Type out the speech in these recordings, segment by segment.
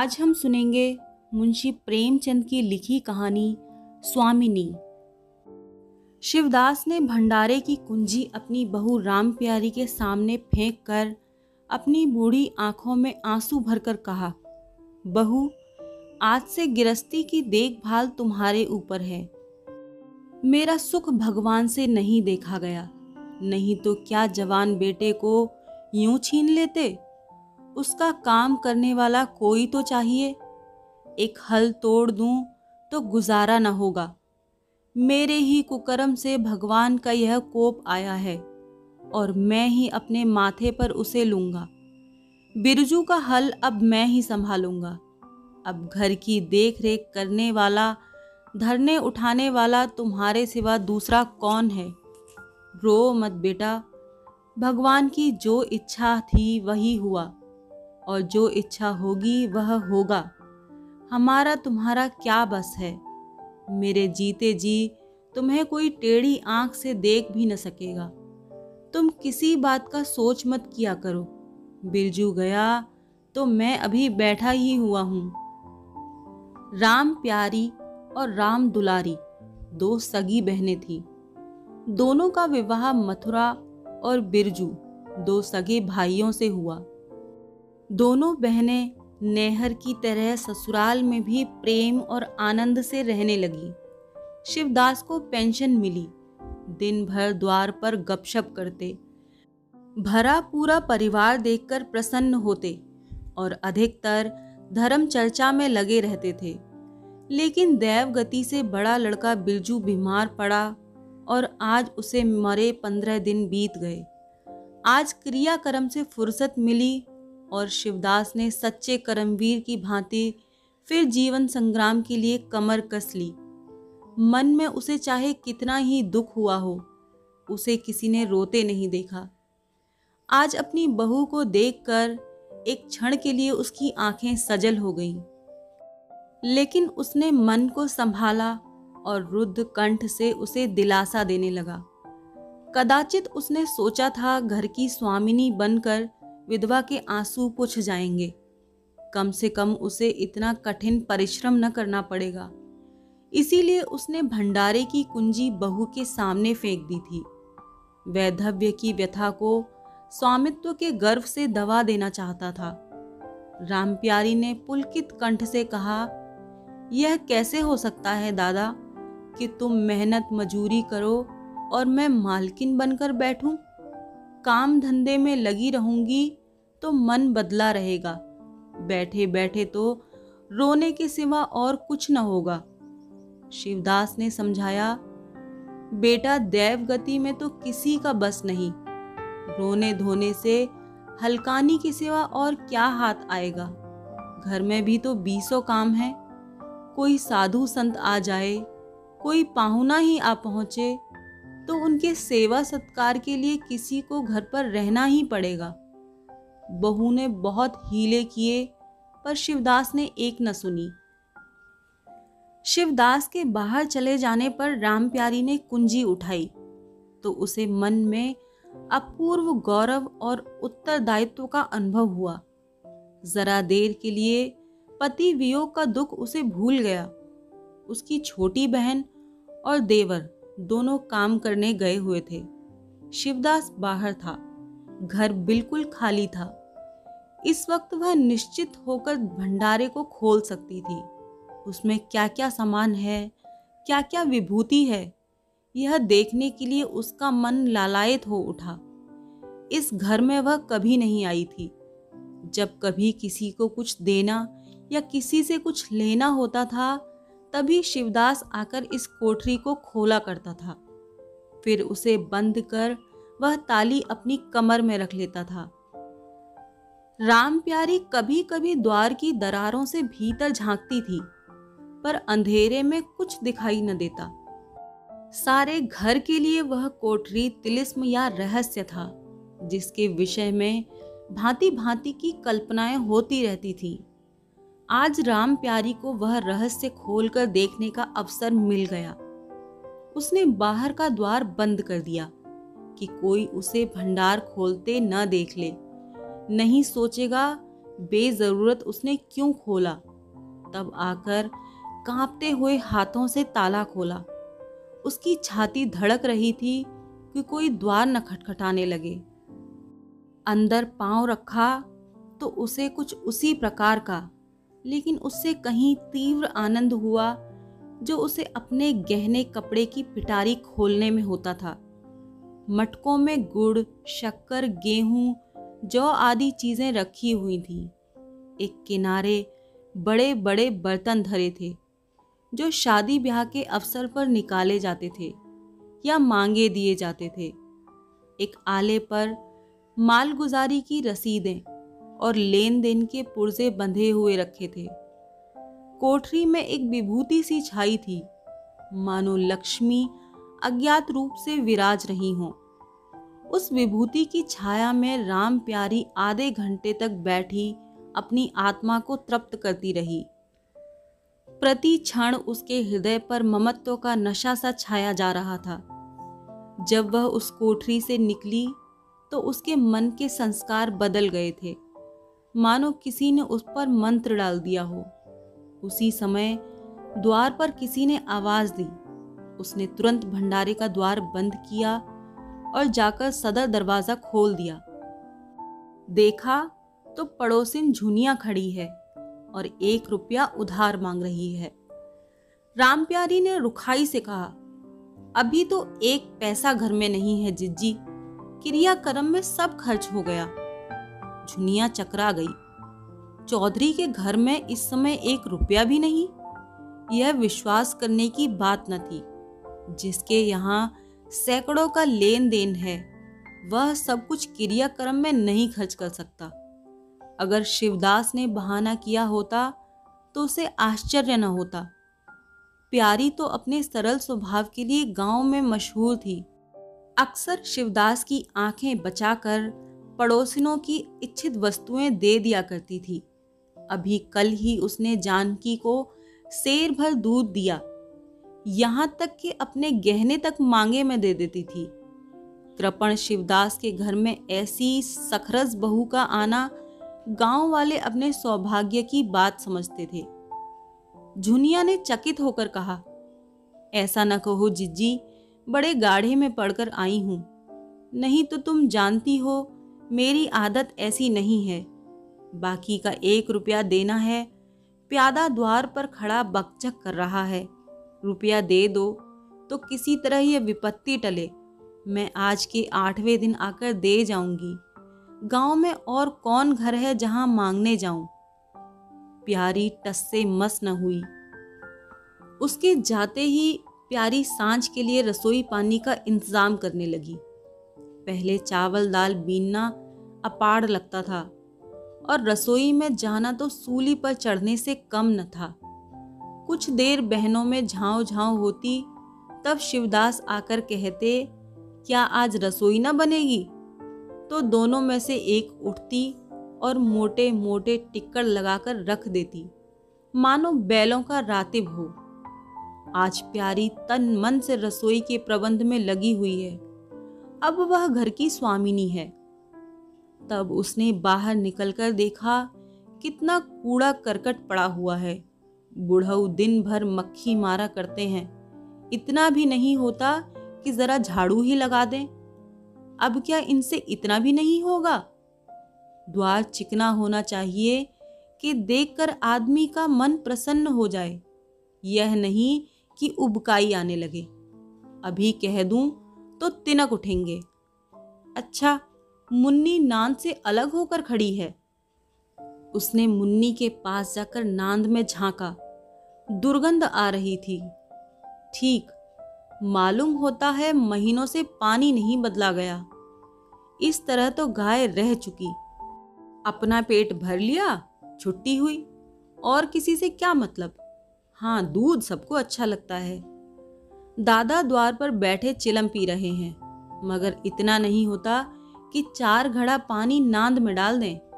आज हम सुनेंगे मुंशी प्रेमचंद की लिखी कहानी स्वामिनी। शिवदास ने भंडारे की कुंजी अपनी बहू राम प्यारी के सामने फेंक कर अपनी बूढ़ी आँखों में आँसू भरकर कहा, बहू, आज से गिरस्ती की देखभाल तुम्हारे ऊपर है। मेरा सुख भगवान से नहीं देखा गया। नहीं तो क्या जवान बेटे को यूँ छीन लेते? उसका काम करने वाला कोई तो चाहिए। एक हल तोड़ दूँ तो गुजारा न होगा। मेरे ही कुकर्म से भगवान का यह कोप आया है और मैं ही अपने माथे पर उसे लूँगा। बिरजू का हल अब मैं ही संभालूँगा। अब घर की देख रेख करने वाला, धरने उठाने वाला तुम्हारे सिवा दूसरा कौन है? रो मत बेटा। भगवान की जो इच्छा थी वही हुआ। और जो इच्छा होगी वह होगा। हमारा तुम्हारा क्या बस है? मेरे जीते जी तुम्हें कोई टेढ़ी आँख से देख भी न सकेगा। तुम किसी बात का सोच मत किया करो। बिरजू गया तो मैं अभी बैठा ही हुआ हूँ। राम प्यारी और राम दुलारी, दो सगी बहनें थीं। दोनों का विवाह मथुरा और बिरजू, दो सगे भाइयों से हुआ। दोनों बहनें नेहर की तरह ससुराल में भी प्रेम और आनंद से रहने लगी। शिवदास को पेंशन मिली। दिन भर द्वार पर गपशप करते। भरा पूरा परिवार देखकर प्रसन्न होते और अधिकतर धर्म चर्चा में लगे रहते थे। लेकिन देव गति से बड़ा लड़का बिरजू बीमार पड़ा और आज उसे मरे पंद्रह दिन बीत गए। आज क्रियाक्रम से फुर्सत मिली और शिवदास ने सच्चे करमवीर की भांति फिर जीवन संग्राम के लिए कमर कस ली। मन में उसे चाहे कितना ही दुख हुआ हो, उसे किसी ने रोते नहीं देखा। आज अपनी बहू को देखकर एक क्षण के लिए उसकी आँखें सजल हो गईं। लेकिन उसने मन को संभाला और रुद्ध कंठ से उसे दिलासा देने लगा। कदाचित उसने सोचा था घर की स्वामिनी बनकर विधवा के आँसू पुछ जाएँगे। कम से कम उसे इतना कठिन परिश्रम न करना पड़ेगा। इसीलिए उसने भंडारे की कुंजी बहू के सामने फेंक दी थी। वैधव्य की व्यथा को स्वामित्व के गर्व से दवा देना चाहता था। राम प्यारी ने पुलकित कंठ से कहा, यह कैसे हो सकता है दादा कि तुम मेहनत मजूरी करो और मैं मालकिन बनकर बैठूं? काम धंधे में लगी रहूँगी तो मन बदला रहेगा। बैठे बैठे तो रोने के सिवा और कुछ न होगा। शिवदास ने समझाया, बेटा देव गति में तो किसी का बस नहीं। रोने धोने से हलकानी के सिवा और क्या हाथ आएगा? घर में भी तो बीसों काम है। कोई साधु संत आ जाए, कोई पाहुना ही आ पहुँचे तो उनके सेवा सत्कार के लिए किसी को घर पर रहना ही पड़ेगा। बहू ने बहुत हीले किए, पर शिवदास ने एक न सुनी। शिवदास के बाहर चले जाने पर राम प्यारी ने कुंजी उठाई तो उसे मन में अपूर्व गौरव और उत्तरदायित्व का अनुभव हुआ। जरा देर के लिए पति वियोग का दुख उसे भूल गया। उसकी छोटी बहन और देवर दोनों काम करने गए हुए थे। शिवदास बाहर था, घर बिल्कुल खाली था। इस वक्त वह निश्चित होकर भंडारे को खोल सकती थी। उसमें क्या क्या सामान है? क्या क्या विभूति है? यह देखने के लिए उसका मन लालायत हो उठा। इस घर में वह कभी नहीं आई थी। जब कभी किसी को कुछ देना या किसी से कुछ लेना होता था, तभी शिवदास आकर इस कोठरी को खोला करता था। फिर उसे बंद कर वह ताली अपनी कमर में रख लेता था। राम प्यारी कभी कभी द्वार की दरारों से भीतर झांकती थी, पर अंधेरे में कुछ दिखाई न देता। सारे घर के लिए वह कोठरी तिलिस्म या रहस्य था, जिसके विषय में भांति भांति की कल्पनाएँ होती रहती थीं। आज राम प्यारी को वह रहस्य खोलकर देखने का अवसर मिल गया। उसने बाहर का द्वार बंद कर दिया कि कोई उसे भंडार खोलते न देख ले। नहीं सोचेगा, बेजरूरत उसने क्यों खोला? तब आकर कांपते हुए हाथों से ताला खोला। उसकी छाती धड़क रही थी कि कोई द्वार न खटखटाने लगे। अंदर पाँव रखा तो उसे कुछ उसी प्रकार का, लेकिन उससे कहीं तीव्र आनंद हुआ जो उसे अपने गहने कपड़े की पिटारी खोलने में होता था। मटकों में गुड़, शक्कर, गेहूँ जौ आदि चीज़ें रखी हुई थीं। एक किनारे बड़े बड़े बर्तन धरे थे, जो शादी ब्याह के अवसर पर निकाले जाते थे या मांगे दिए जाते थे। एक आले पर मालगुजारी की रसीदें और लेन देन के पुर्जे बंधे हुए रखे थे। कोठरी में एक विभूति सी छाई थी। मानो लक्ष्मी अज्ञात रूप से विराज रही हो। उस विभूति की छाया में राम प्यारी आधे घंटे तक बैठी अपनी आत्मा को तृप्त करती रही। प्रति क्षण उसके हृदय पर ममत्व का नशा सा छाया जा रहा था। जब वह उस कोठरी से निकली तो उसके मन के संस्कार बदल गए थे। मानो किसी ने उस पर मंत्र डाल दिया हो। उसी समय द्वार पर किसी ने आवाज़ दी। उसने तुरंत भंडारे का द्वार बंद किया और जाकर सदर दरवाज़ा खोल दिया। देखा तो पड़ोसिन झुनिया खड़ी है और एक रुपया उधार मांग रही है। राम प्यारी ने रुखाई से कहा, अभी तो एक पैसा घर में नहीं है जिज्जी। क्रियाक्रम में सब खर्च हो गया। झुनिया चकरा गई। चौधरी के घर में इस समय एक रुपया भी नहीं। यह विश्वास करने की बात न थी, जिसके यहाँ सैकड़ों का लेन देन है। वह सब कुछ क्रियाक्रम में नहीं खर्च कर सकता। अगर शिवदास ने बहाना किया होता तो उसे आश्चर्य न होता। प्यारी तो अपने सरल स्वभाव के लिए गाँव में मशहूर थी। अक्सर शिवदास की आँखें बचाकर पड़ोसिनों की इच्छित वस्तुएँ दे दिया करती थी। अभी कल ही उसने जानकी को शेर भर दूध दिया। यहाँ तक कि अपने गहने तक मांगे में दे देती थी। कृपण शिवदास के घर में ऐसी सखरस बहू का आना गाँव वाले अपने सौभाग्य की बात समझते थे। झुनिया ने चकित होकर कहा, ऐसा न कहो जिज्जी बड़े गाढ़े में पड़कर आई हूँ। नहीं तो तुम जानती हो, मेरी आदत ऐसी नहीं है। बाकी का एक रुपया देना है, प्यादा द्वार पर खड़ा बकचक कर रहा है। रुपया दे दो तो किसी तरह यह विपत्ति टले। मैं आज के आठवें दिन आकर दे जाऊँगी। गाँव में और कौन घर है जहाँ मांगने जाऊँ? प्यारी टस से मस न हुई। उसके जाते ही प्यारी साँझ के लिए रसोई पानी का इंतज़ाम करने लगी। पहले चावल दाल बीनना अपाड़ लगता था, और रसोई में जाना तो सूली पर चढ़ने से कम न था। कुछ देर बहनों में झांव झांव होती, तब शिवदास आकर कहते, क्या आज रसोई न बनेगी? तो दोनों में से एक उठती और मोटे मोटे टिक्कर लगाकर रख देती, मानो बैलों का रातिब हो। आज प्यारी तन मन से रसोई के प्रबंध में लगी हुई है। अब वह घर की स्वामिनी है। तब उसने बाहर निकलकर देखा, कितना कूड़ा करकट पड़ा हुआ है। बुढ़ऊ दिन भर मक्खी मारा करते हैं। इतना भी नहीं होता कि जरा झाड़ू ही लगा दें। अब क्या इनसे इतना भी नहीं होगा? द्वार चिकना होना चाहिए कि देखकर आदमी का मन प्रसन्न हो जाए। यह नहीं कि उबकाई आने लगे। अभी कह दूँ तो तिनक उठेंगे। अच्छा मुन्नी नान से अलग होकर खड़ी है। उसने मुन्नी के पास जाकर नांद में झांका। दुर्गंध आ रही थी। ठीक, मालूम होता है महीनों से पानी नहीं बदला गया। इस तरह तो गाय रह चुकी। अपना पेट भर लिया, छुट्टी हुई। और किसी से क्या मतलब? हाँ दूध सबको अच्छा लगता है। दादा द्वार पर बैठे चिलम पी रहे हैं। मगर इतना नहीं होता कि चार घड़ा पानी नांद में डाल दें।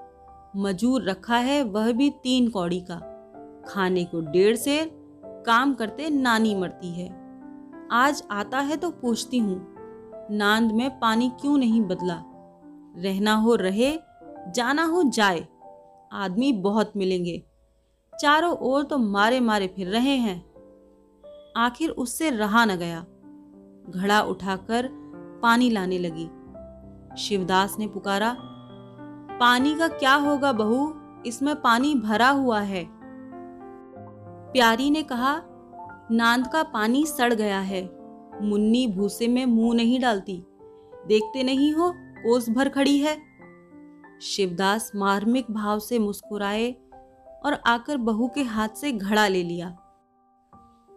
मजूर रखा है वह भी तीन कौड़ी का। खाने को डेढ़ से काम करते नानी मरती है। आज आता है तो पूछती हूँ, नांद में पानी क्यों नहीं बदला? रहना हो रहे, जाना हो जाए। आदमी बहुत मिलेंगे। चारों ओर तो मारे मारे फिर रहे हैं। आखिर उससे रहा न गया। घड़ा उठाकर पानी लाने लगी। शिवदास ने पुकारा पानी का क्या होगा बहू? इसमें पानी भरा हुआ है। प्यारी ने कहा, नांद का पानी सड़ गया है। मुन्नी भूसे में मुँह नहीं डालती। देखते नहीं हो, कोस भर खड़ी है। शिवदास मार्मिक भाव से मुस्कुराए और आकर बहू के हाथ से घड़ा ले लिया।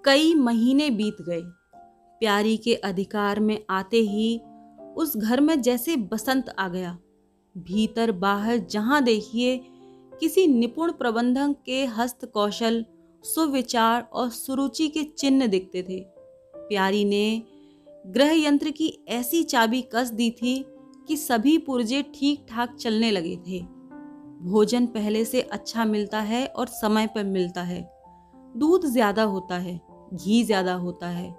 कई महीने बीत गए। प्यारी के अधिकार में आते ही उस घर में जैसे बसंत आ गया। भीतर बाहर जहाँ देखिए किसी निपुण प्रबंधन के हस्त कौशल, सुविचार और सुरुचि के चिन्ह दिखते थे। प्यारी ने ग्रह यंत्र की ऐसी चाबी कस दी थी कि सभी पुर्जे ठीक ठाक चलने लगे थे। भोजन पहले से अच्छा मिलता है और समय पर मिलता है। दूध ज़्यादा होता है, घी ज़्यादा होता है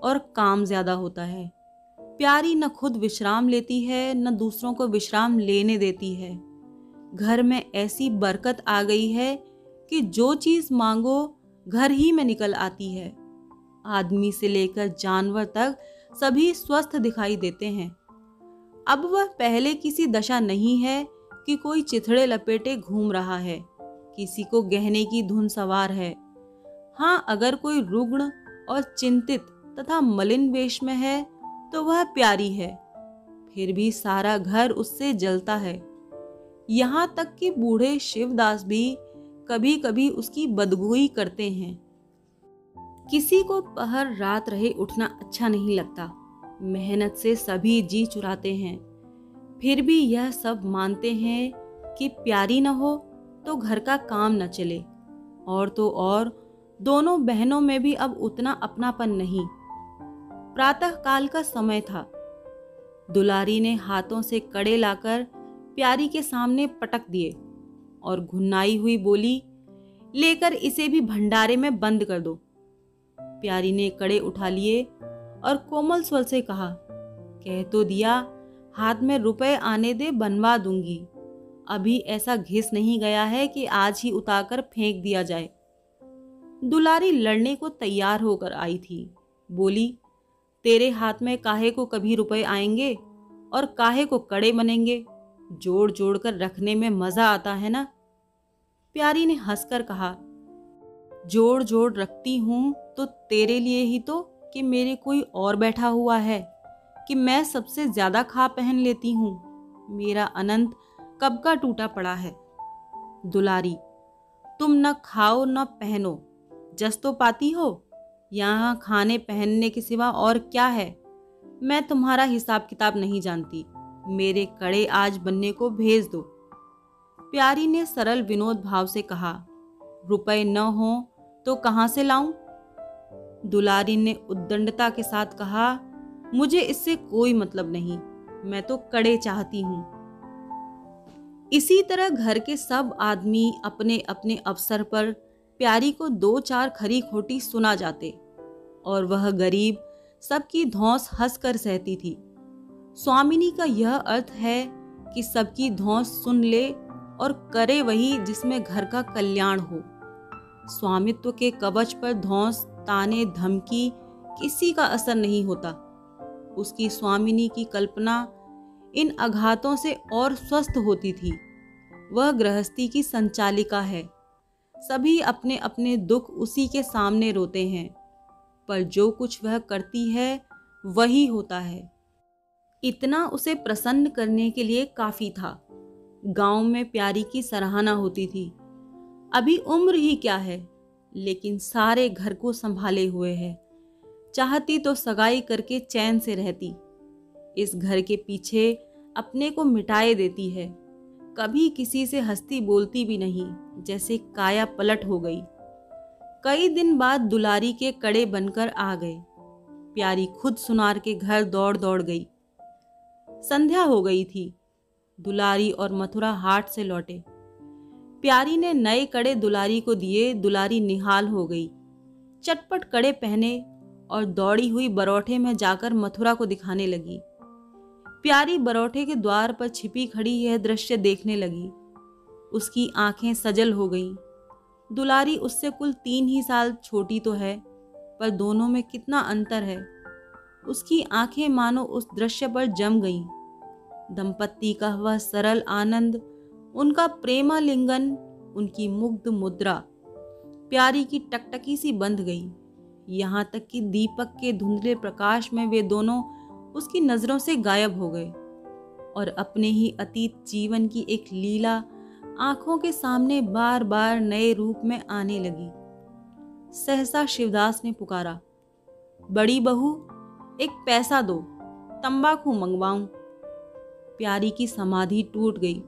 और काम ज़्यादा होता है। प्यारी न खुद विश्राम लेती है, न दूसरों को विश्राम लेने देती है। घर में ऐसी बरकत आ गई है कि जो चीज़ मांगो, घर ही में निकल आती है। आदमी से लेकर जानवर तक सभी स्वस्थ दिखाई देते हैं। अब वह पहले किसी दशा नहीं है कि कोई चिथड़े लपेटे घूम रहा है, किसी को गहने की धुन सवार है। हाँ अगर कोई रुग्ण और चिंतित तथा मलिन वेश में है तो वह प्यारी है। फिर भी सारा घर उससे जलता है। यहाँ तक कि बूढ़े शिवदास भी कभी कभी उसकी बदगुई करते हैं। किसी को पहर रात रहे उठना अच्छा नहीं लगता। मेहनत से सभी जी चुराते हैं। फिर भी यह सब मानते हैं कि प्यारी न हो तो घर का काम न चले। और तो और, दोनों बहनों में भी अब उतना अपनापन नहीं। प्रातः काल का समय था। दुलारी ने हाथों से कड़े लाकर प्यारी के सामने पटक दिए और घुन्नाई हुई बोली, लेकर इसे भी भंडारे में बंद कर दो। प्यारी ने कड़े उठा लिए और कोमल स्वर से कहा, कह तो दिया, हाथ में रुपए आने दे, बनवा दूँगी। अभी ऐसा घिस नहीं गया है कि आज ही उतारकर फेंक दिया जाए। दुलारी लड़ने को तैयार होकर आई थी। बोली तेरे हाथ में काहे को कभी रुपए आएँगे और काहे को कड़े बनेंगे? जोड़ जोड़ कर रखने में मज़ा आता है ना? प्यारी ने हंसकर कहा, जोड़ जोड़ रखती हूँ तो तेरे लिए ही तो कि मेरे कोई और बैठा हुआ है, कि मैं सबसे ज़्यादा खा पहन लेती हूँ। मेरा अनंत कब का टूटा पड़ा है? दुलारी, तुम न खाओ न पहनो, जस तो पाती हो यहाँ खाने पहनने के सिवा और क्या है? मैं तुम्हारा हिसाब किताब नहीं जानती। मेरे कड़े आज बनने को भेज दो। प्यारी ने सरल विनोद भाव से कहा, रुपए न हो तो कहाँ से लाऊं? दुलारी ने उद्दंडता के साथ कहा, मुझे इससे कोई मतलब नहीं, मैं तो कड़े चाहती हूँ। इसी तरह घर के सब आदमी अपने अपने अवसर पर प्यारी को दो चार खरी खोटी सुना जाते, और वह गरीब सबकी धौस हंसकर सहती थी। स्वामिनी का यह अर्थ है कि सबकी धौस सुन ले और करे वही जिसमें घर का कल्याण हो। स्वामित्व के कवच पर धौस ताने धमकी किसी का असर नहीं होता। उसकी स्वामिनी की कल्पना इन आघातों से और स्वस्थ होती थी। वह गृहस्थी की संचालिका है। सभी अपने अपने दुख उसी के सामने रोते हैं, पर जो कुछ वह करती है, वही होता है। इतना उसे प्रसन्न करने के लिए काफ़ी था। गाँव में प्यारी की सराहना होती थी। अभी उम्र ही क्या है, लेकिन सारे घर को संभाले हुए है। चाहती तो सगाई करके चैन से रहती। इस घर के पीछे अपने को मिटाए देती है। कभी किसी से हंसती बोलती भी नहीं, जैसे काया पलट हो गई। कई दिन बाद दुलारी के कड़े बनकर आ गए। प्यारी खुद सुनार के घर दौड़ दौड़ गई। संध्या हो गई थी। दुलारी और मथुरा हाट से लौटे। प्यारी ने नए कड़े दुलारी को दिए, दुलारी निहाल हो गई। चटपट कड़े पहने और दौड़ी हुई बरौठे में जाकर मथुरा को दिखाने लगी। प्यारी बरौठे के द्वार पर छिपी खड़ी यह दृश्य देखने लगी। उसकी आँखें सजल हो गईं। दुलारी उससे कुल तीन ही साल छोटी तो है, पर दोनों में कितना अंतर है। उसकी आँखें मानो उस दृश्य पर जम गईं। दंपत्ति का वह सरल आनंद, उनका प्रेमालिंगन, उनकी मुग्ध मुद्रा, प्यारी की टकटकी सी बंध गई। यहाँ तक कि दीपक के धुंधले प्रकाश में वे दोनों उसकी नज़रों से गायब हो गए और अपने ही अतीत जीवन की एक लीला आँखों के सामने बार बार नए रूप में आने लगी। सहसा शिवदास ने पुकारा, बड़ी बहू, एक पैसा दो, तंबाकू मंगवाऊं। प्यारी की समाधि टूट गई।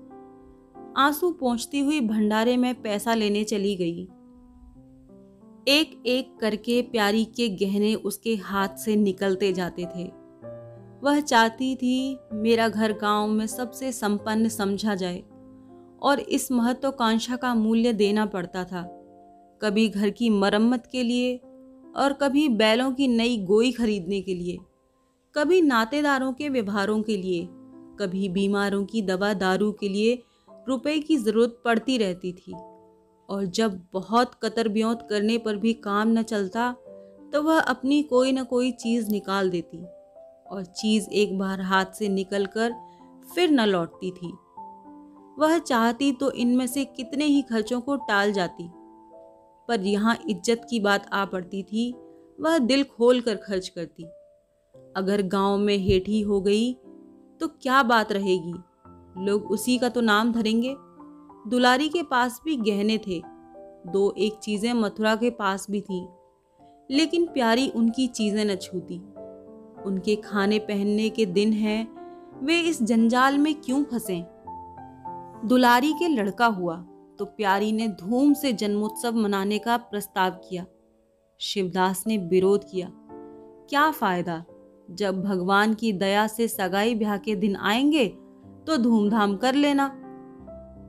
आँसू पहुँचती हुई भंडारे में पैसा लेने चली गई। एक एक करके प्यारी के गहने उसके हाथ से निकलते जाते थे। वह चाहती थी मेरा घर गाँव में सबसे संपन्न समझा जाए और इस महत्वाकांक्षा का मूल्य देना पड़ता था। कभी घर की मरम्मत के लिए और कभी बैलों की नई गोई खरीदने के लिए, कभी नातेदारों के व्यवहारों के लिए, कभी बीमारों की दवा दारू के लिए रुपए की ज़रूरत पड़ती रहती थी। और जब बहुत कतर ब्योत करने पर भी काम न चलता तो वह अपनी कोई न कोई चीज़ निकाल देती। और चीज़ एक बार हाथ से निकलकर फिर न लौटती थी। वह चाहती तो इनमें से कितने ही खर्चों को टाल जाती, पर यहाँ इज़्ज़त की बात आ पड़ती थी, वह दिल खोल कर खर्च करती। अगर गाँव में हेठी हो गई तो क्या बात रहेगी? लोग उसी का तो नाम धरेंगे। दुलारी के पास भी गहने थे, दो एक चीज़ें मथुरा के पास भी थीं, लेकिन प्यारी उनकी चीज़ें न छूती। उनके खाने पहनने के दिन हैं, वे इस जंजाल में क्यों फंसे? दुलारी के लड़का हुआ तो प्यारी ने धूम से जन्मोत्सव मनाने का प्रस्ताव किया। शिवदास ने विरोध किया। क्या फ़ायदा? जब भगवान की दया से सगाई ब्याह के दिन आएँगे तो धूमधाम कर लेना।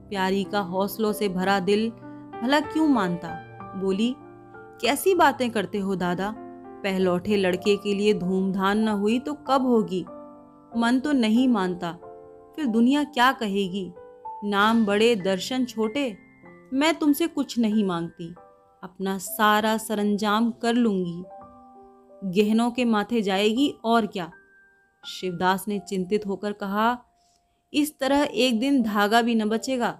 प्यारी का हौसलों से भरा दिल भला क्यों मानता? बोली, कैसी बातें करते हो दादा? पहलौठे लड़के के लिए धूमधाम न हुई तो कब होगी? मन तो नहीं मानता। फिर दुनिया क्या कहेगी? नाम बड़े, दर्शन छोटे। मैं तुमसे कुछ नहीं मांगती। अपना सारा सरंजाम कर लूँगी। गहनों के माथे जाएगी और क्या? शिवदास ने चिंतित होकर कहा, इस तरह एक दिन धागा भी न बचेगा।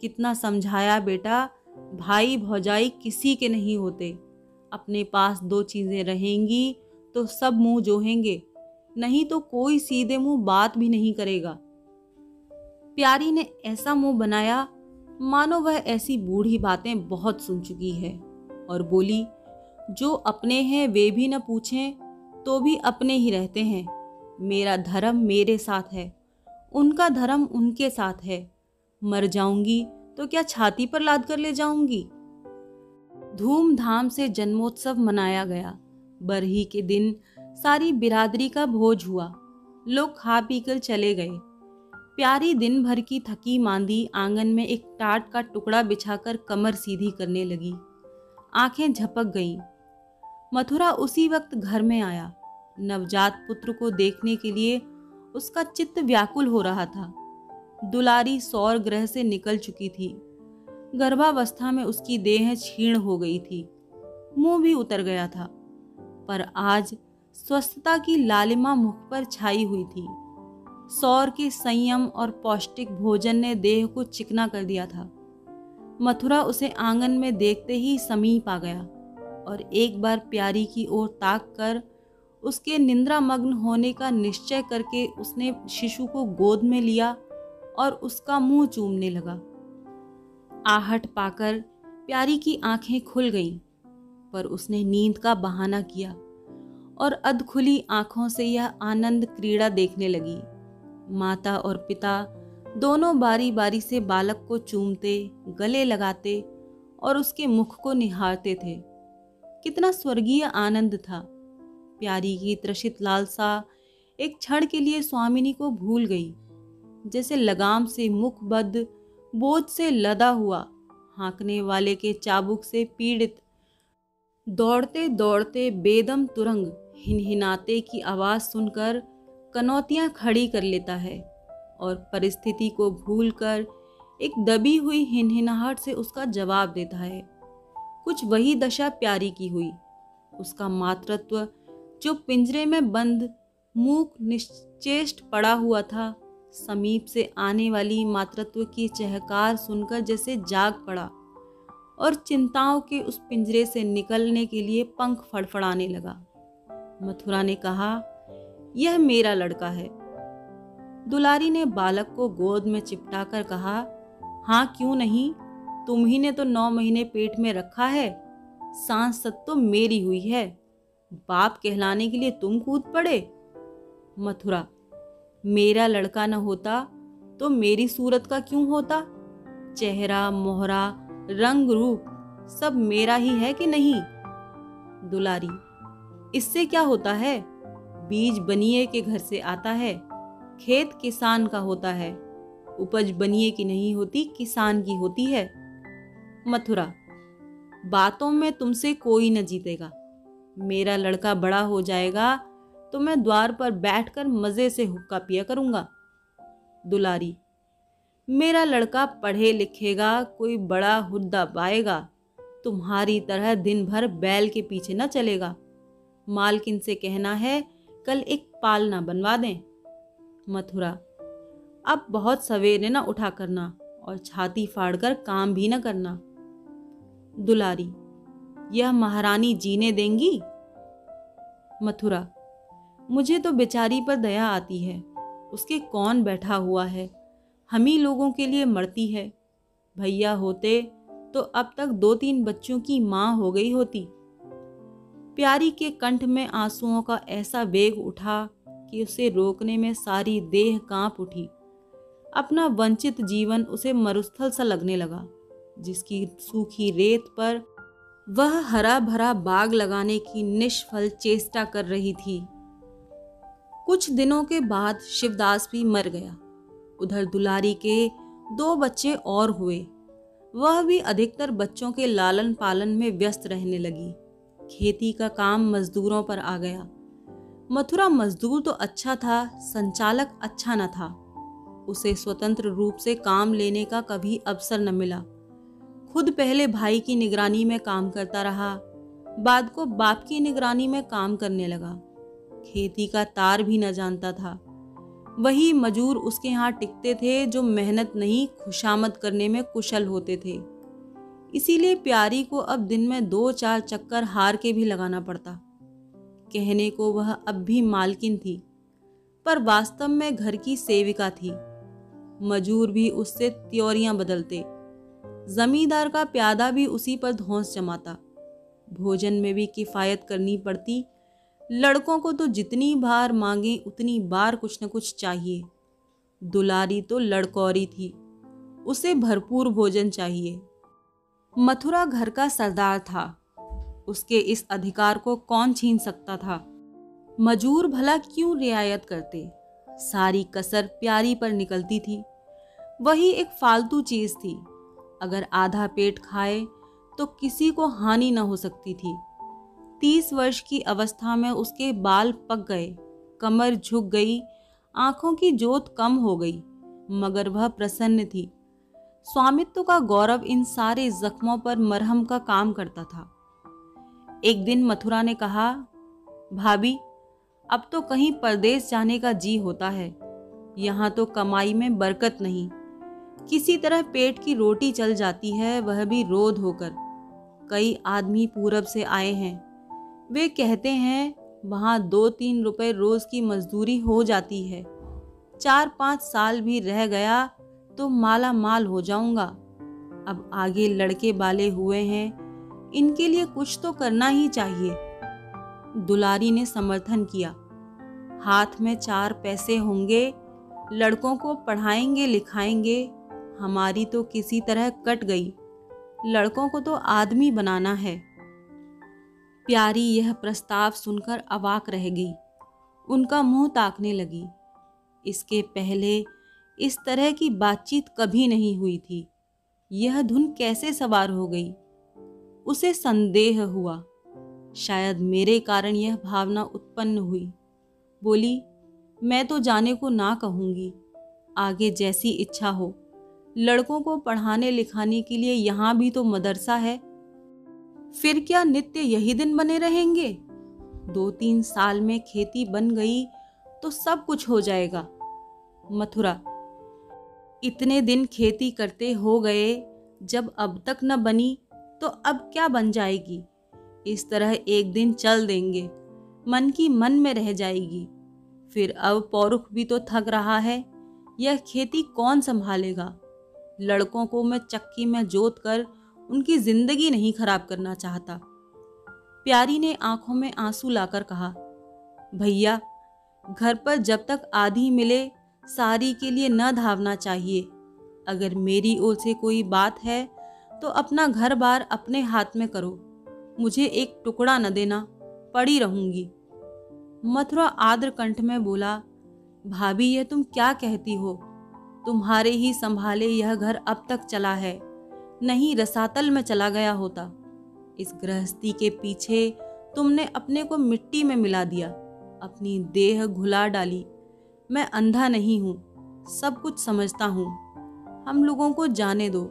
कितना समझाया बेटा भाई भौजाई किसी के नहीं होते। अपने पास दो चीज़ें रहेंगी तो सब मुँह जोहेंगे। नहीं तो कोई सीधे मुँह बात भी नहीं करेगा। प्यारी ने ऐसा मुँह बनाया, मानो वह ऐसी बूढ़ी बातें बहुत सुन चुकी है, और बोली, जो अपने हैं वे भी न पूछें तो भी अपने ही रहते हैं। मेरा धर्म मेरे साथ है, उनका धर्म उनके साथ है। मर जाऊँगी तो क्या छाती पर लाद कर ले जाऊँगी? धूमधाम से जन्मोत्सव मनाया गया। बरही के दिन सारी बिरादरी का भोज हुआ। लोग खा पी कर चले गए। प्यारी दिन भर की थकी मांदी आँगन में एक टाट का टुकड़ा बिछाकर कमर सीधी करने लगी। आँखें झपक गईं। मथुरा उसी वक्त घर में आया। नवजात पुत्र को देखने के लिए उसका चित्त व्याकुल हो रहा था। दुलारी सौर ग्रह से निकल चुकी थी। गर्भावस्था में उसकी देह क्षीण हो गई थी। मुँह भी उतर गया था। पर आज स्वस्थता की लालिमा मुख पर छाई हुई थी। सौर के संयम और पौष्टिक भोजन ने देह को चिकना कर दिया था। मथुरा उसे आँगन में देखते ही समीप आ गया और एक बार प्यारी की ओर ताक कर उसके निंद्रा मग्न होने का निश्चय करके उसने शिशु को गोद में लिया और उसका मुँह चूमने लगा। आहट पाकर प्यारी की आँखें खुल गईं, पर उसने नींद का बहाना किया और अधखुली आँखों से यह आनंद क्रीड़ा देखने लगी। माता और पिता दोनों बारी बारी से बालक को चूमते, गले लगाते और उसके मुख को निहारते थे। कितना स्वर्गीय आनंद था। प्यारी की त्रषित लालसा एक क्षण के लिए स्वामिनी को भूल गई, जैसे लगाम से मुखबद्ध बोझ से लदा हुआ, हाँकने वाले के चाबुक से पीड़ित। दौड़ते दौड़ते बेदम तुरंग हिनहिनाते की आवाज़ सुनकर कनौतियाँ खड़ी कर लेता है और परिस्थिति को भूलकर एक दबी हुई हिनहिनाहट से उसका जवाब देता है। कुछ वही दशा प्यारी की हुई, उसका मातृत्व जो पिंजरे में बंद, मूक, निश्चेष्ट पड़ा हुआ था समीप से आने वाली मातृत्व की चहकार सुनकर जैसे जाग पड़ा और चिंताओं के उस पिंजरे से निकलने के लिए पंख फड़फड़ाने लगा। मथुरा ने कहा, यह मेरा लड़का है। दुलारी ने बालक को गोद में चिपटा कर कहा हाँ क्यों नहीं? तुम ही ने तो नौ महीने पेट में रखा है। सांसद तो मेरी हुई है। बाप कहलाने के लिए तुम कूद पड़े। मथुरा मेरा लड़का न होता तो मेरी सूरत का क्यों होता? चेहरा, मोहरा, रंग, रूप, सब मेरा ही है कि नहीं? दुलारी, इससे क्या होता है? बीज बनिए के घर से आता है, खेत किसान का होता है, उपज बनिए की नहीं होती, किसान की होती है। मथुरा, बातों में तुमसे कोई न जीतेगा, मेरा लड़का बड़ा हो जाएगा तो मैं द्वार पर बैठकर मज़े से हुक्का पिया करूँगा। दुलारी, मेरा लड़का पढ़े लिखेगा, कोई बड़ा हुद्दा पाएगा, तुम्हारी तरह दिन भर बैल के पीछे न चलेगा। मालकिन से कहना है, कल एक पालना बनवा दें। मथुरा, अब बहुत सवेरे न उठा करना और छाती फाड़कर काम भी न करना। दुलारी, यह महारानी जीने देंगी? मथुरा मुझे तो बेचारी पर दया आती है। उसके कौन बैठा हुआ है? हम ही लोगों के लिए मरती है। भैया होते तो अब तक दो तीन बच्चों की माँ हो गई होती। प्यारी के कंठ में आंसुओं का ऐसा वेग उठा कि उसे रोकने में सारी देह काँप उठी। अपना वंचित जीवन उसे मरुस्थल सा लगने लगा, जिसकी सूखी रेत पर वह हरा भरा बाग लगाने की निष्फल चेष्टा कर रही थी। कुछ दिनों के बाद शिवदास भी मर गया। उधर दुलारी के दो बच्चे और हुए। वह भी अधिकतर बच्चों के लालन पालन में व्यस्त रहने लगी। खेती का काम मजदूरों पर आ गया। मथुरा मजदूर तो अच्छा था, संचालक अच्छा न था। उसे स्वतंत्र रूप से काम लेने का कभी अवसर न मिला। खुद पहले भाई की निगरानी में काम करता रहा, बाद को बाप की निगरानी में काम करने लगा। खेती का तार भी न जानता था। वही मजूर उसके यहाँ टिकते थे जो मेहनत नहीं, खुशामद करने में कुशल होते थे। इसीलिए प्यारी को अब दिन में दो चार चक्कर हार के भी लगाना पड़ता। कहने को वह अब भी मालकिन थी, पर वास्तव में घर की सेविका थी। मजूर भी उससे त्योरियाँ बदलते। जमींदार का प्यादा भी उसी पर धौंस जमाता। भोजन में भी किफ़ायत करनी पड़ती लड़कों को तो जितनी बार मांगे, उतनी बार कुछ न कुछ चाहिए। दुलारी तो लड़कौरी थी, उसे भरपूर भोजन चाहिए। मथुरा घर का सरदार था, उसके इस अधिकार को कौन छीन सकता था? मजूर भला क्यों रियायत करते? सारी कसर प्यारी पर निकलती थी। वही एक फालतू चीज़ थी। अगर आधा पेट खाए तो किसी को हानि न हो सकती थी। तीस वर्ष की अवस्था में उसके बाल पक गए, कमर झुक गई, आँखों की जोत कम हो गई, मगर वह प्रसन्न थी। स्वामित्व का गौरव इन सारे जख्मों पर मरहम का काम करता था। एक दिन मथुरा ने कहा, भाभी, अब तो कहीं परदेश जाने का जी होता है। यहाँ तो कमाई में बरकत नहीं। किसी तरह पेट की रोटी चल जाती है, वह भी रोध होकर। कई आदमी पूरब से आए हैं। वे कहते हैं, वहाँ दो तीन रुपए रोज़ की मजदूरी हो जाती है। चार पाँच साल भी रह गया तो माला माल हो जाऊँगा। अब आगे लड़के बाले हुए हैं, इनके लिए कुछ तो करना ही चाहिए। दुलारी ने समर्थन किया। हाथ में चार पैसे होंगे, लड़कों को पढ़ाएँगे, लिखाएँगे, हमारी तो किसी तरह कट गई। लड़कों को तो आदमी बनाना है। प्यारी यह प्रस्ताव सुनकर अवाक रह गई। उनका मुँह ताकने लगी। इसके पहले इस तरह की बातचीत कभी नहीं हुई थी। यह धुन कैसे सवार हो गई? उसे संदेह हुआ। शायद मेरे कारण यह भावना उत्पन्न हुई। बोली, मैं तो जाने को ना कहूँगी। आगे जैसी इच्छा हो। लड़कों को पढ़ाने लिखाने के लिए यहाँ भी तो मदरसा है। फिर क्या नित्य यही दिन बने रहेंगे? दो तीन साल में खेती बन गई तो सब कुछ हो जाएगा। मथुरा, इतने दिन खेती करते हो गए, जब अब तक न बनी तो अब क्या बन जाएगी? इस तरह एक दिन चल देंगे, मन की मन में रह जाएगी। फिर अब पौरुख भी तो थक रहा है, यह खेती कौन संभालेगा? लड़कों को मैं चक्की में जोत कर उनकी ज़िंदगी नहीं खराब करना चाहता। प्यारी ने आँखों में आँसू लाकर कहा, भैया, घर पर जब तक आधी मिले, सारी के लिए न धावना चाहिए। अगर मेरी ओर से कोई बात है तो अपना घर बार अपने हाथ में करो। मुझे एक टुकड़ा न देना, पड़ी रहूँगी। मथुरा आद्र कंठ में बोला, भाभी, ये तुम क्या कहती हो? तुम्हारे ही संभाले यह घर अब तक चला है। नहीं रसातल में चला गया होता। इस गृहस्थी के पीछे तुमने अपने को मिट्टी में मिला दिया, अपनी देह घुला डाली। मैं अंधा नहीं हूँ, सब कुछ समझता हूँ। हम लोगों को जाने दो।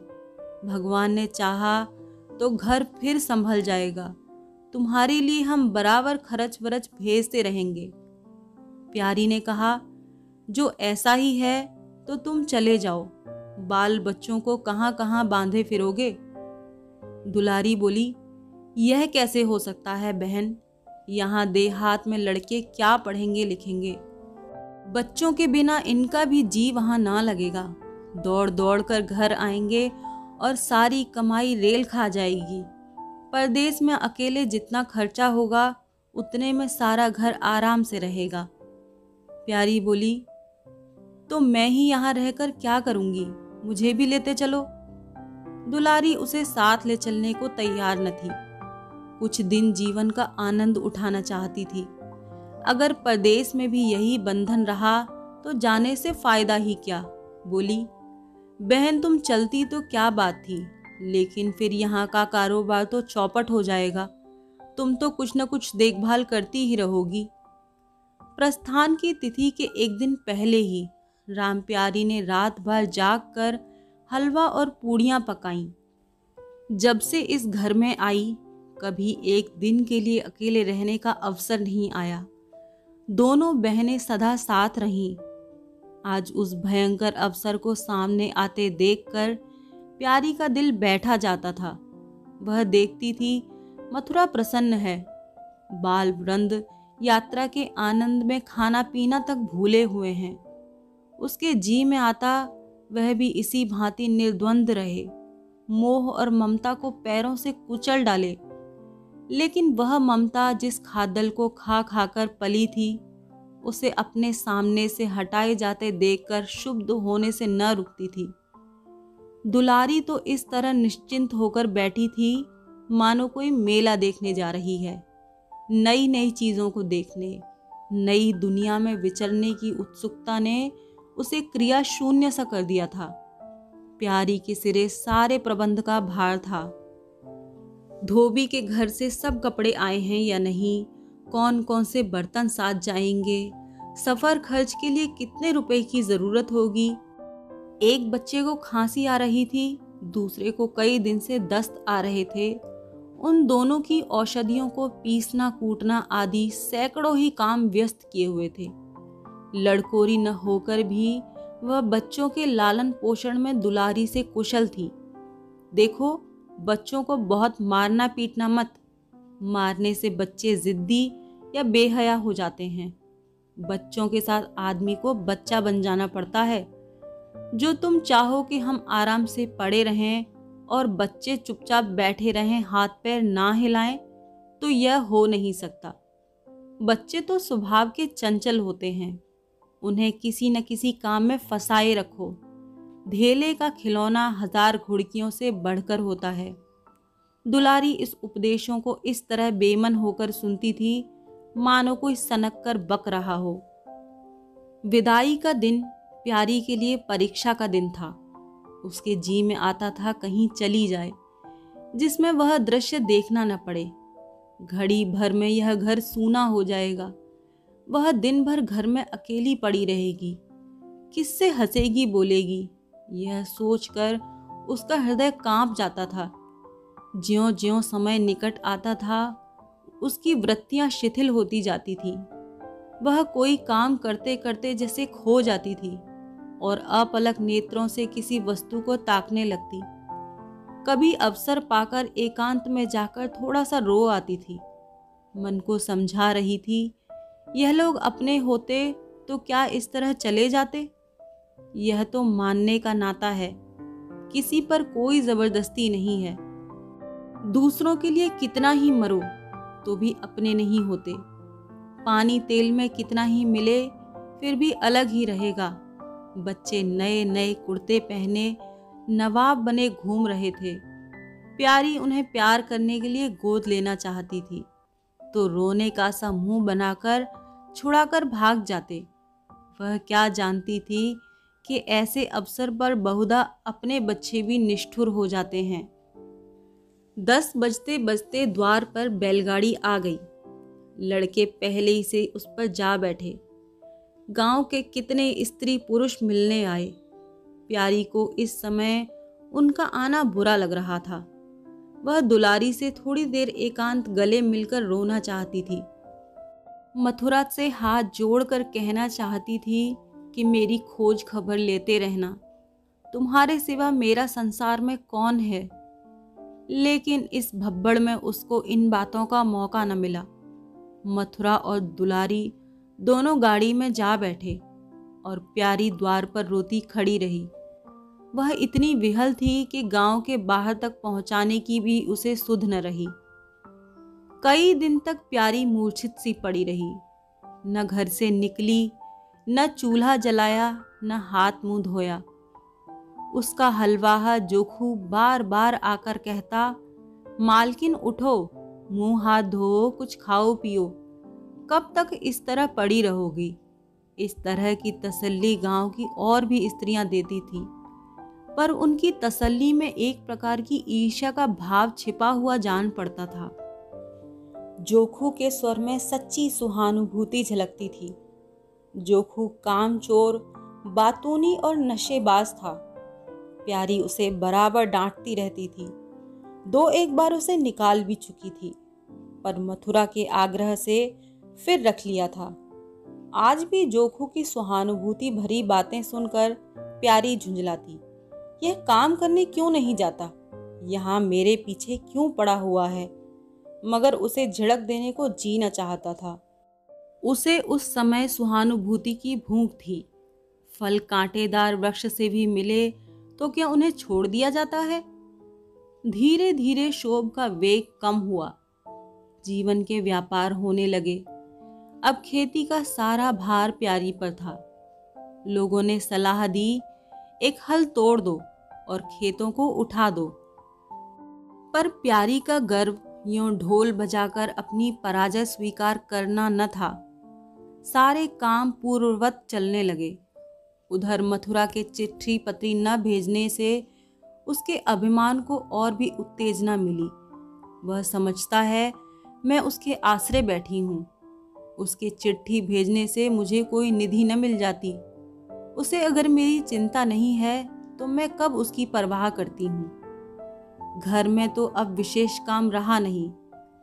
भगवान ने चाहा तो घर फिर संभल जाएगा। तुम्हारे लिए हम बराबर खर्च वरच भेजते रहेंगे। प्यारी ने कहा, जो ऐसा ही है तो तुम चले जाओ। बाल बच्चों को कहाँ कहाँ बांधे फिरोगे? दुलारी बोली, यह कैसे हो सकता है बहन? यहाँ देहात में लड़के क्या पढ़ेंगे लिखेंगे? बच्चों के बिना इनका भी जी वहाँ ना लगेगा। दौड़ दौड़ कर घर आएँगे और सारी कमाई रेल खा जाएगी। परदेश में अकेले जितना खर्चा होगा, उतने में सारा घर आराम से रहेगा। प्यारी बोली तो मैं ही यहाँ रहकर क्या करूँगी? मुझे भी लेते चलो। दुलारी उसे साथ ले चलने को तैयार न थी। कुछ दिन जीवन का आनंद उठाना चाहती थी। अगर परदेश में भी यही बंधन रहा तो जाने से फ़ायदा ही क्या? बोली, बहन, तुम चलती तो क्या बात थी? लेकिन फिर यहाँ का कारोबार तो चौपट हो जाएगा। तुम तो कुछ न कुछ देखभाल करती ही रहोगी। प्रस्थान की तिथि के एक दिन पहले ही राम प्यारी ने रात भर जाग कर हलवा और पूड़ियाँ पकाई। जब से इस घर में आई, कभी एक दिन के लिए अकेले रहने का अवसर नहीं आया। दोनों बहनें सदा साथ रहीं। आज उस भयंकर अवसर को सामने आते देखकर प्यारी का दिल बैठा जाता था। वह देखती थी, मथुरा प्रसन्न है। बाल वृंद यात्रा के आनंद में खाना पीना तक भूले हुए हैं। उसके जी में आता, वह भी इसी भांति निर्द्वंद रहे। मोह और ममता को पैरों से कुचल डाले। लेकिन वह ममता जिस खादल को खा खाकर पली थी, उसे अपने सामने से हटाए जाते देखकर शुभ होने से न रुकती थी। दुलारी तो इस तरह निश्चिंत होकर बैठी थी, मानो कोई मेला देखने जा रही है। नई नई चीज़ों को देखने, नई दुनिया में विचरने की उत्सुकता ने उसे क्रिया शून्य सा कर दिया था। प्यारी के सिरे सारे प्रबंध का भार था। धोबी के घर से सब कपड़े आए हैं या नहीं कौन कौन से बर्तन साथ जाएँगे, सफ़र खर्च के लिए कितने रुपए की ज़रूरत होगी? एक बच्चे को खांसी आ रही थी, दूसरे को कई दिन से दस्त आ रहे थे। उन दोनों की औषधियों को पीसना कूटना आदि सैकड़ों ही काम व्यस्त किए हुए थे। लड़कोरी न होकर भी वह बच्चों के लालन पोषण में दुलारी से कुशल थी। देखो, बच्चों को बहुत मारना पीटना मत। मारने से बच्चे जिद्दी या बेहया हो जाते हैं। बच्चों के साथ आदमी को बच्चा बन जाना पड़ता है। जो तुम चाहो कि हम आराम से पड़े रहें और बच्चे चुपचाप बैठे रहें, हाथ पैर ना हिलाएँ तो यह हो नहीं सकता। बच्चे तो स्वभाव के चंचल होते हैं। उन्हें किसी न किसी काम में फंसाए रखो। धेले का खिलौना हज़ार घुड़कियों से बढ़कर होता है। दुलारी इस उपदेशों को इस तरह बेमन होकर सुनती थी, मानो कोई सनक कर बक रहा हो। विदाई का दिन प्यारी के लिए परीक्षा का दिन था। उसके जी में आता था कहीं चली जाए, जिसमें वह दृश्य देखना न पड़े। घड़ी भर में यह घर सूना हो जाएगा। वह दिन भर घर में अकेली पड़ी रहेगी। किससे हंसेगी बोलेगी? यह सोचकर उसका हृदय काँप जाता था। ज्यो ज्यो समय निकट आता था, उसकी वृत्तियाँ शिथिल होती जाती थीं। वह कोई काम करते करते जैसे खो जाती थी और अपलक नेत्रों से किसी वस्तु को ताकने लगती। कभी अवसर पाकर एकांत में जाकर थोड़ा सा रो आती थी। मन को समझा रही थी यह लोग अपने होते तो क्या इस तरह चले जाते? यह तो मानने का नाता है। किसी पर कोई ज़बरदस्ती नहीं है। दूसरों के लिए कितना ही मरो तो भी अपने नहीं होते। पानी तेल में कितना ही मिले, फिर भी अलग ही रहेगा। बच्चे नए नए कुर्ते पहने, नवाब बने घूम रहे थे। प्यारी उन्हें प्यार करने के लिए गोद लेना चाहती थी। तो रोने का सा मुँह बनाकर छुड़ाकर भाग जाते। वह क्या जानती थी कि ऐसे अवसर पर बहुधा अपने बच्चे भी निष्ठुर हो जाते हैं। दस बजते बजते द्वार पर बैलगाड़ी आ गई। लड़के पहले ही से उस पर जा बैठे। गाँव के कितने स्त्री पुरुष मिलने आए। प्यारी को इस समय उनका आना बुरा लग रहा था। वह दुलारी से थोड़ी देर एकांत गले मिलकर रोना चाहती थी। मथुरा से हाथ जोड़कर कहना चाहती थी कि मेरी खोज खबर लेते रहना। तुम्हारे सिवा मेरा संसार में कौन है? लेकिन इस भब्बड़ में उसको इन बातों का मौका न मिला। मथुरा और दुलारी दोनों गाड़ी में जा बैठे और प्यारी द्वार पर रोती खड़ी रही। वह इतनी विहल थी कि गाँव के बाहर तक पहुँचाने की भी उसे सुध न रही। कई दिन तक प्यारी मूर्छित सी पड़ी रही। न घर से निकली, न चूल्हा जलाया, न हाथ मुँह धोया। उसका हलवाहा जोखू बार बार आकर कहता, मालकिन उठो, मुँह हाथ धो, कुछ खाओ पियो। कब तक इस तरह पड़ी रहोगी? इस तरह की तसल्ली गाँव की और भी स्त्रियाँ देती थी। पर उनकी तसल्ली में एक प्रकार की ईर्ष्या का भाव छिपा हुआ जान पड़ता था। जोखू के स्वर में सच्ची सुहानुभूति झलकती थी। जोखू कामचोर बातूनी और नशेबाज था। प्यारी उसे बराबर डांटती रहती थी। दो एक बार उसे निकाल भी चुकी थी, पर मथुरा के आग्रह से फिर रख लिया था। आज भी जोखू की सुहानुभूति भरी बातें सुनकर प्यारी झुंझलाती, यह काम करने क्यों नहीं जाता? यहाँ मेरे पीछे क्यों पड़ा हुआ है? मगर उसे झिड़क देने को जीना चाहता था। उसे उस समय सुहानुभूति की भूख थी। फल कांटेदार वृक्ष से भी मिले तो क्या उन्हें छोड़ दिया जाता है? धीरे धीरे शोभ का वेग कम हुआ। जीवन के व्यापार होने लगे। अब खेती का सारा भार प्यारी पर था। लोगों ने सलाह दी, एक हल तोड़ दो और खेतों को उठा दो। पर प्यारी का गर्व यूँ ढोल बजाकर अपनी पराजय स्वीकार करना न था। सारे काम पूर्ववत चलने लगे। उधर मथुरा के चिट्ठी पत्री न भेजने से उसके अभिमान को और भी उत्तेजना मिली। वह समझता है, मैं उसके आश्रय बैठी हूँ। उसके चिट्ठी भेजने से मुझे कोई निधि न मिल जाती। उसे अगर मेरी चिंता नहीं है तो मैं कब उसकी परवाह करती हूँ? घर में तो अब विशेष काम रहा नहीं।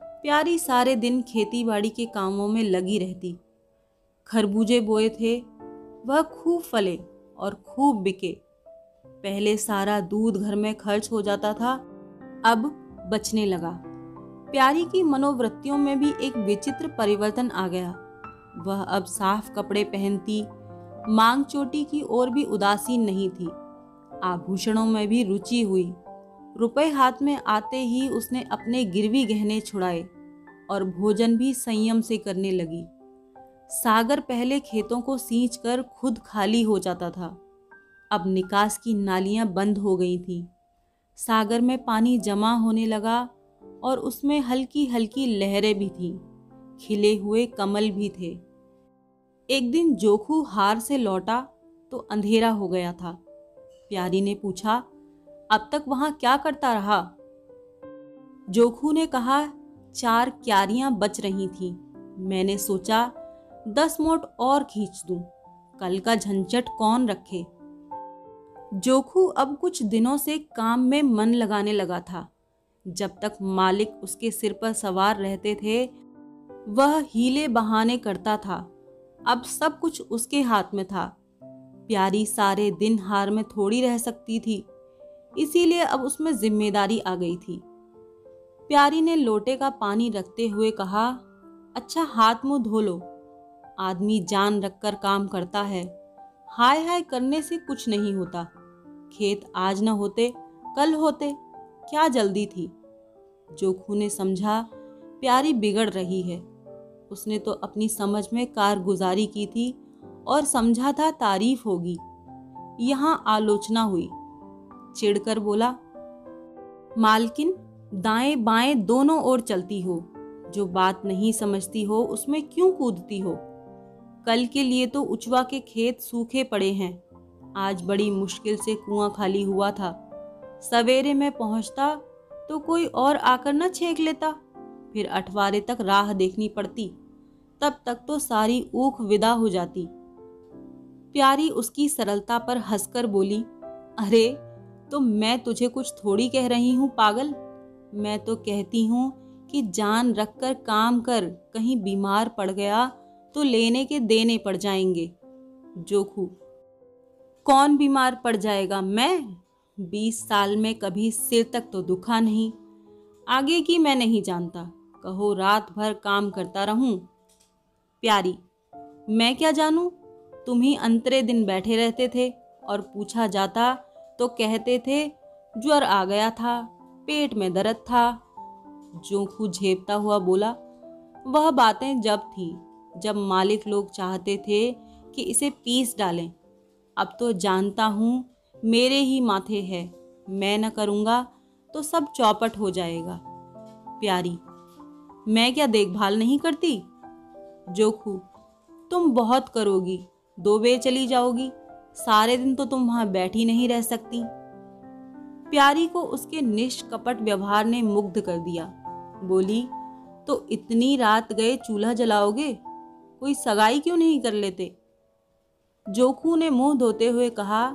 प्यारी सारे दिन खेती बाड़ी के कामों में लगी रहती। खरबूजे बोए थे, वह खूब फले और खूब बिके। पहले सारा दूध घर में खर्च हो जाता था, अब बचने लगा। प्यारी की मनोवृत्तियों में भी एक विचित्र परिवर्तन आ गया। वह अब साफ़ कपड़े पहनती, मांग चोटी की ओर भी उदासीन नहीं थी। आभूषणों में भी रुचि हुई। रुपए हाथ में आते ही उसने अपने गिरवी गहने छुड़ाए और भोजन भी संयम से करने लगी। सागर पहले खेतों को सींच कर खुद खाली हो जाता था। अब निकास की नालियाँ बंद हो गई थीं। सागर में पानी जमा होने लगा और उसमें हल्की हल्की लहरें भी थीं। खिले हुए कमल भी थे। एक दिन जोखू हार से लौटा तो अंधेरा हो गया था। प्यारी ने पूछा अब तक वहाँ क्या करता रहा? जोखू ने कहा, चार क्यारियाँ बच रही थीं। मैंने सोचा, दस मोट और खींच दूँ। कल का झंझट कौन रखे? जोखू अब कुछ दिनों से काम में मन लगाने लगा था। जब तक मालिक उसके सिर पर सवार रहते थे, वह हीले बहाने करता था। अब सब कुछ उसके हाथ में था। प्यारी सारे दिन हार में थोड़ी रह सकती थी। इसीलिए अब उसमें ज़िम्मेदारी आ गई थी। प्यारी ने लोटे का पानी रखते हुए कहा अच्छा हाथ मुँह धो लो। आदमी जान रखकर काम करता है। हाय हाय करने से कुछ नहीं होता। खेत आज न होते, कल होते। क्या जल्दी थी। जोखू ने समझा, प्यारी बिगड़ रही है। उसने तो अपनी समझ में कारगुजारी की थी और समझा था तारीफ़ होगी। यहाँ आलोचना हुई। चिढ़कर बोला, मालकिन, दाएँ बाएँ दोनों ओर चलती हो। जो बात नहीं समझती हो, उसमें क्यों कूदती हो? कल के लिए तो उचवा के खेत सूखे पड़े हैं। आज बड़ी मुश्किल से कुआँ खाली हुआ था। सवेरे में पहुँचता तो कोई और आकर न छेक लेता। फिर अठवारे तक राह देखनी पड़ती। तब तक तो सारी ऊख विदा हो जाती। प्यारी उसकी सरलता पर हंसकर बोली, अरे तो मैं तुझे कुछ थोड़ी कह रही हूँ, पागल। मैं तो कहती हूँ कि जान रख कर काम कर, कहीं बीमार पड़ गया तो लेने के देने पड़ जाएँगे। जोखू। कौन बीमार पड़ जाएगा? मैं? बीस साल में कभी सिर तक तो दुखा नहीं। आगे की मैं नहीं जानता। कहो, रात भर काम करता रहूँ। प्यारी, मैं क्या जानूं? तुम ही अंतरे दिन बैठे रहते थे और पूछा जाता तो कहते थे, ज्वर आ गया था, पेट में दर्द था। जोखू झेपता हुआ बोला, वह बातें जब थी, जब मालिक लोग चाहते थे कि इसे पीस डालें। अब तो जानता हूँ, मेरे ही माथे है, मैं न करूँगा तो सब चौपट हो जाएगा। प्यारी, मैं क्या देखभाल नहीं करती? जोखू तुम बहुत करोगी, दो बे चली जाओगी। सारे दिन तो तुम वहाँ बैठी नहीं रह सकती। प्यारी को उसके निष्कपट व्यवहार ने मुग्ध कर दिया। बोली तो इतनी रात गए चूल्हा जलाओगे? कोई सगाई क्यों नहीं कर लेते? जोखू ने मुँह धोते हुए कहा,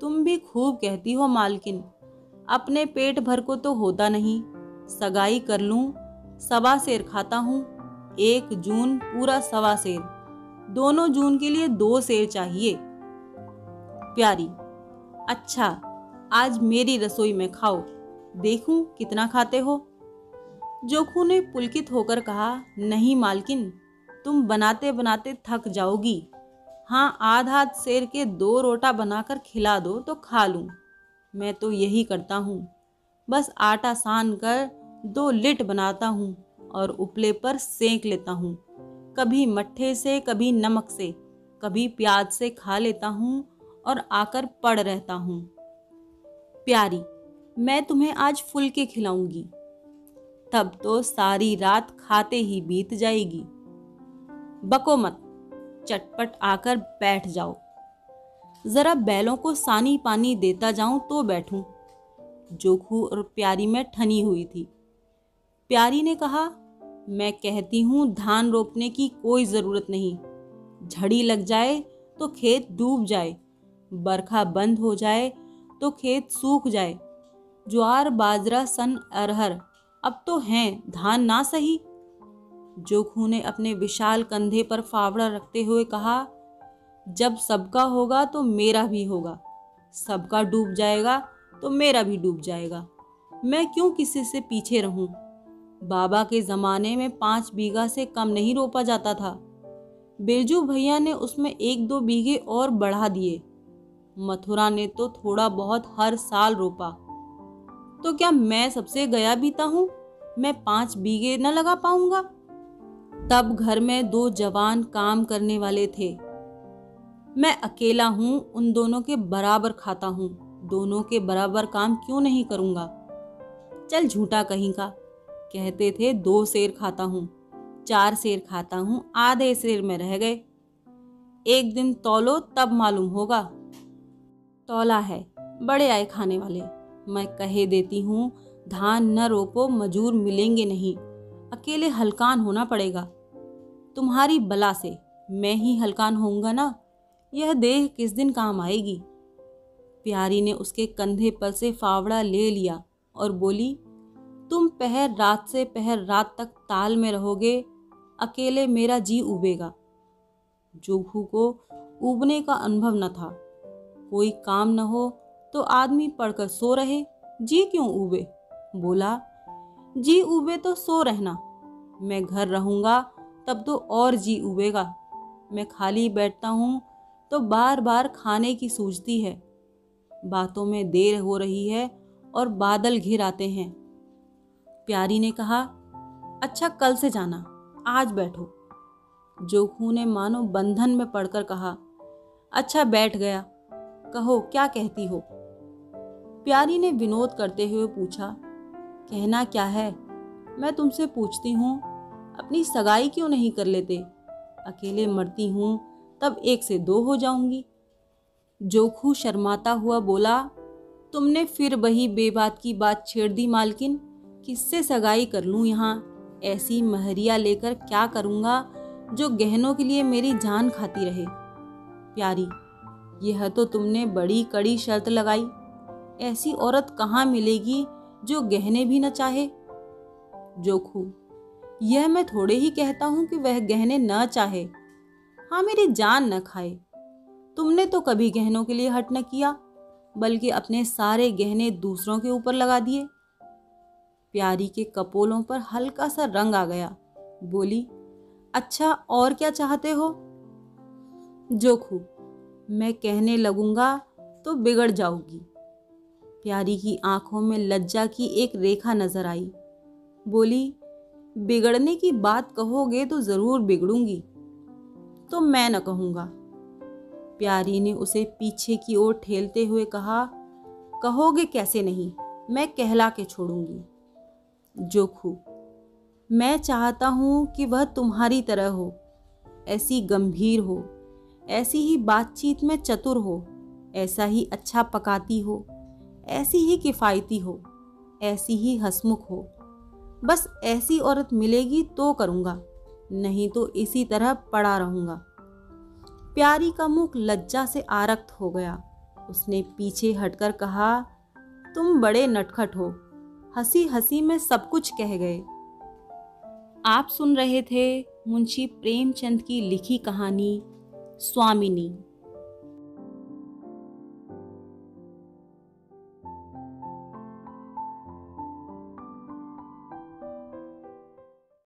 तुम भी खूब कहती हो मालकिन। अपने पेट भर को तो होता नहीं। सगाई कर लूँ, सवा शेर खाता हूँ। एक जून पूरा सवा शेर दोनों जून के लिए दो शेर चाहिए। प्यारी। अच्छा आज मेरी रसोई में खाओ। देखूँ कितना खाते हो? जोखू ने पुलकित होकर कहा, नहीं मालकिन, तुम बनाते बनाते थक जाओगी। हाँ आध हाथ शेर के दो रोटा बनाकर खिला दो तो खा लूँ। मैं तो यही करता हूँ। बस आटा सान कर दो लिट बनाता हूँ और उपले पर सेंक लेता हूँ। कभी मट्ठे से, कभी नमक से, कभी प्याज से खा लेता हूँ और आकर पड़ रहता हूँ। प्यारी, मैं तुम्हें आज फुलके खिलाऊँगी। तब तो सारी रात खाते ही बीत जाएगी। बको मत, चटपट आकर बैठ जाओ। जरा बैलों को सानी पानी देता जाऊँ तो बैठूं। जोखू और प्यारी में ठनी हुई थी। प्यारी ने कहा, मैं कहती हूँ धान रोपने की कोई ज़रूरत नहीं। झड़ी लग जाए तो खेत डूब जाए। बरखा बंद हो जाए तो खेत सूख जाए। ज्वार, बाजरा, सन, अरहर, अब तो हैं, धान ना सही। जोखू ने अपने विशाल कंधे पर फावड़ा रखते हुए कहा, जब सबका होगा तो मेरा भी होगा। सबका डूब जाएगा तो मेरा भी डूब जाएगा। मैं क्यों किसी से पीछे रहूँ? बाबा के ज़माने में पाँच बीघा से कम नहीं रोपा जाता था। बिरजू भैया ने उसमें एक दो बीघे और बढ़ा दिए। मथुरा ने तो थोड़ा बहुत हर साल रोपा। तो क्या मैं सबसे गया बीता हूँ? मैं पाँच बीघे न लगा पाऊँगा। तब घर में दो जवान काम करने वाले थे। मैं अकेला हूँ, उन दोनों के बराबर खाता हूँ। दोनों के बराबर काम क्यों नहीं करूँगा? चल झूठा कहीं का। कहते थे, दो शेर खाता हूँ, चार शेर खाता हूँ, आधे शेर में रह गए। एक दिन तोलो, तब मालूम होगा। तौला है, बड़े आए खाने वाले। मैं कहे देती हूँ, धान न रोपो, मजूर मिलेंगे नहीं। अकेले हलकान होना पड़ेगा। तुम्हारी बला से मैं ही हलकान होऊँगा ना? यह देह किस दिन काम आएगी? प्यारी ने उसके कंधे पर से फावड़ा ले लिया और बोली, तुम पहर रात से पहर रात तक ताल में रहोगे, अकेले मेरा जी उबेगा। जोखू को उबने का अनुभव न था। कोई काम न हो तो आदमी पढ़कर सो रहे, जी क्यों उबे बोला, जी उबे तो सो रहना। मैं घर रहूँगा, तब तो और जी उबेगा मैं खाली बैठता हूँ तो बार बार खाने की सूझती है। बातों में देर हो रही है और बादल घिर आते हैं। प्यारी ने कहा अच्छा कल से जाना, आज बैठो। जोखू ने मानो बंधन में पड़कर कहा अच्छा बैठ गया। कहो, क्या कहती हो? प्यारी ने विनोद करते हुए पूछा, कहना क्या है? मैं तुमसे पूछती हूँ, अपनी सगाई क्यों नहीं कर लेते? अकेले मरती हूँ, तब एक से दो हो जाऊँगी। जोखू शर्माता हुआ बोला, तुमने फिर वही बेबात की बात छेड़ दी मालकिन? किससे सगाई कर लूँ यहाँ? ऐसी महरिया लेकर क्या करूँगा, जो गहनों के लिए मेरी जान खाती रहे? प्यारी यह तो तुमने बड़ी कड़ी शर्त लगाई। ऐसी औरत कहाँ मिलेगी जो गहने भी न चाहे? जोखू, यह मैं थोड़े ही कहता हूँ कि वह गहने न चाहे। हाँ मेरी जान न खाए। तुमने तो कभी गहनों के लिए हट न किया, बल्कि अपने सारे गहने दूसरों के ऊपर लगा दिए। प्यारी के कपोलों पर हल्का सा रंग आ गया। बोली अच्छा और क्या चाहते हो? जोखू मैं कहने लगूँगा तो बिगड़ जाऊँगी। प्यारी की आँखों में लज्जा की एक रेखा नज़र आई। बोली, बिगड़ने की बात कहोगे तो ज़रूर बिगड़ूँगी। तो मैं न कहूँगा। प्यारी ने उसे पीछे की ओर ठेलते हुए कहा, कहोगे कैसे नहीं, मैं कहला के छोड़ूँगी। जोखू, मैं चाहता हूँ कि वह तुम्हारी तरह हो, ऐसी गंभीर हो। ऐसी ही बातचीत में चतुर हो, ऐसा ही अच्छा पकाती हो, ऐसी ही किफ़ायती हो, ऐसी ही हसमुख हो। बस ऐसी औरत मिलेगी तो करूँगा, नहीं तो इसी तरह पड़ा रहूँगा। प्यारी का मुख लज्जा से आरक्त हो गया। उसने पीछे हटकर कहा, तुम बड़े नटखट हो हँसी हँसी में सब कुछ कह गए। आप सुन रहे थे मुंशी प्रेमचंद की लिखी कहानी स्वामिनी।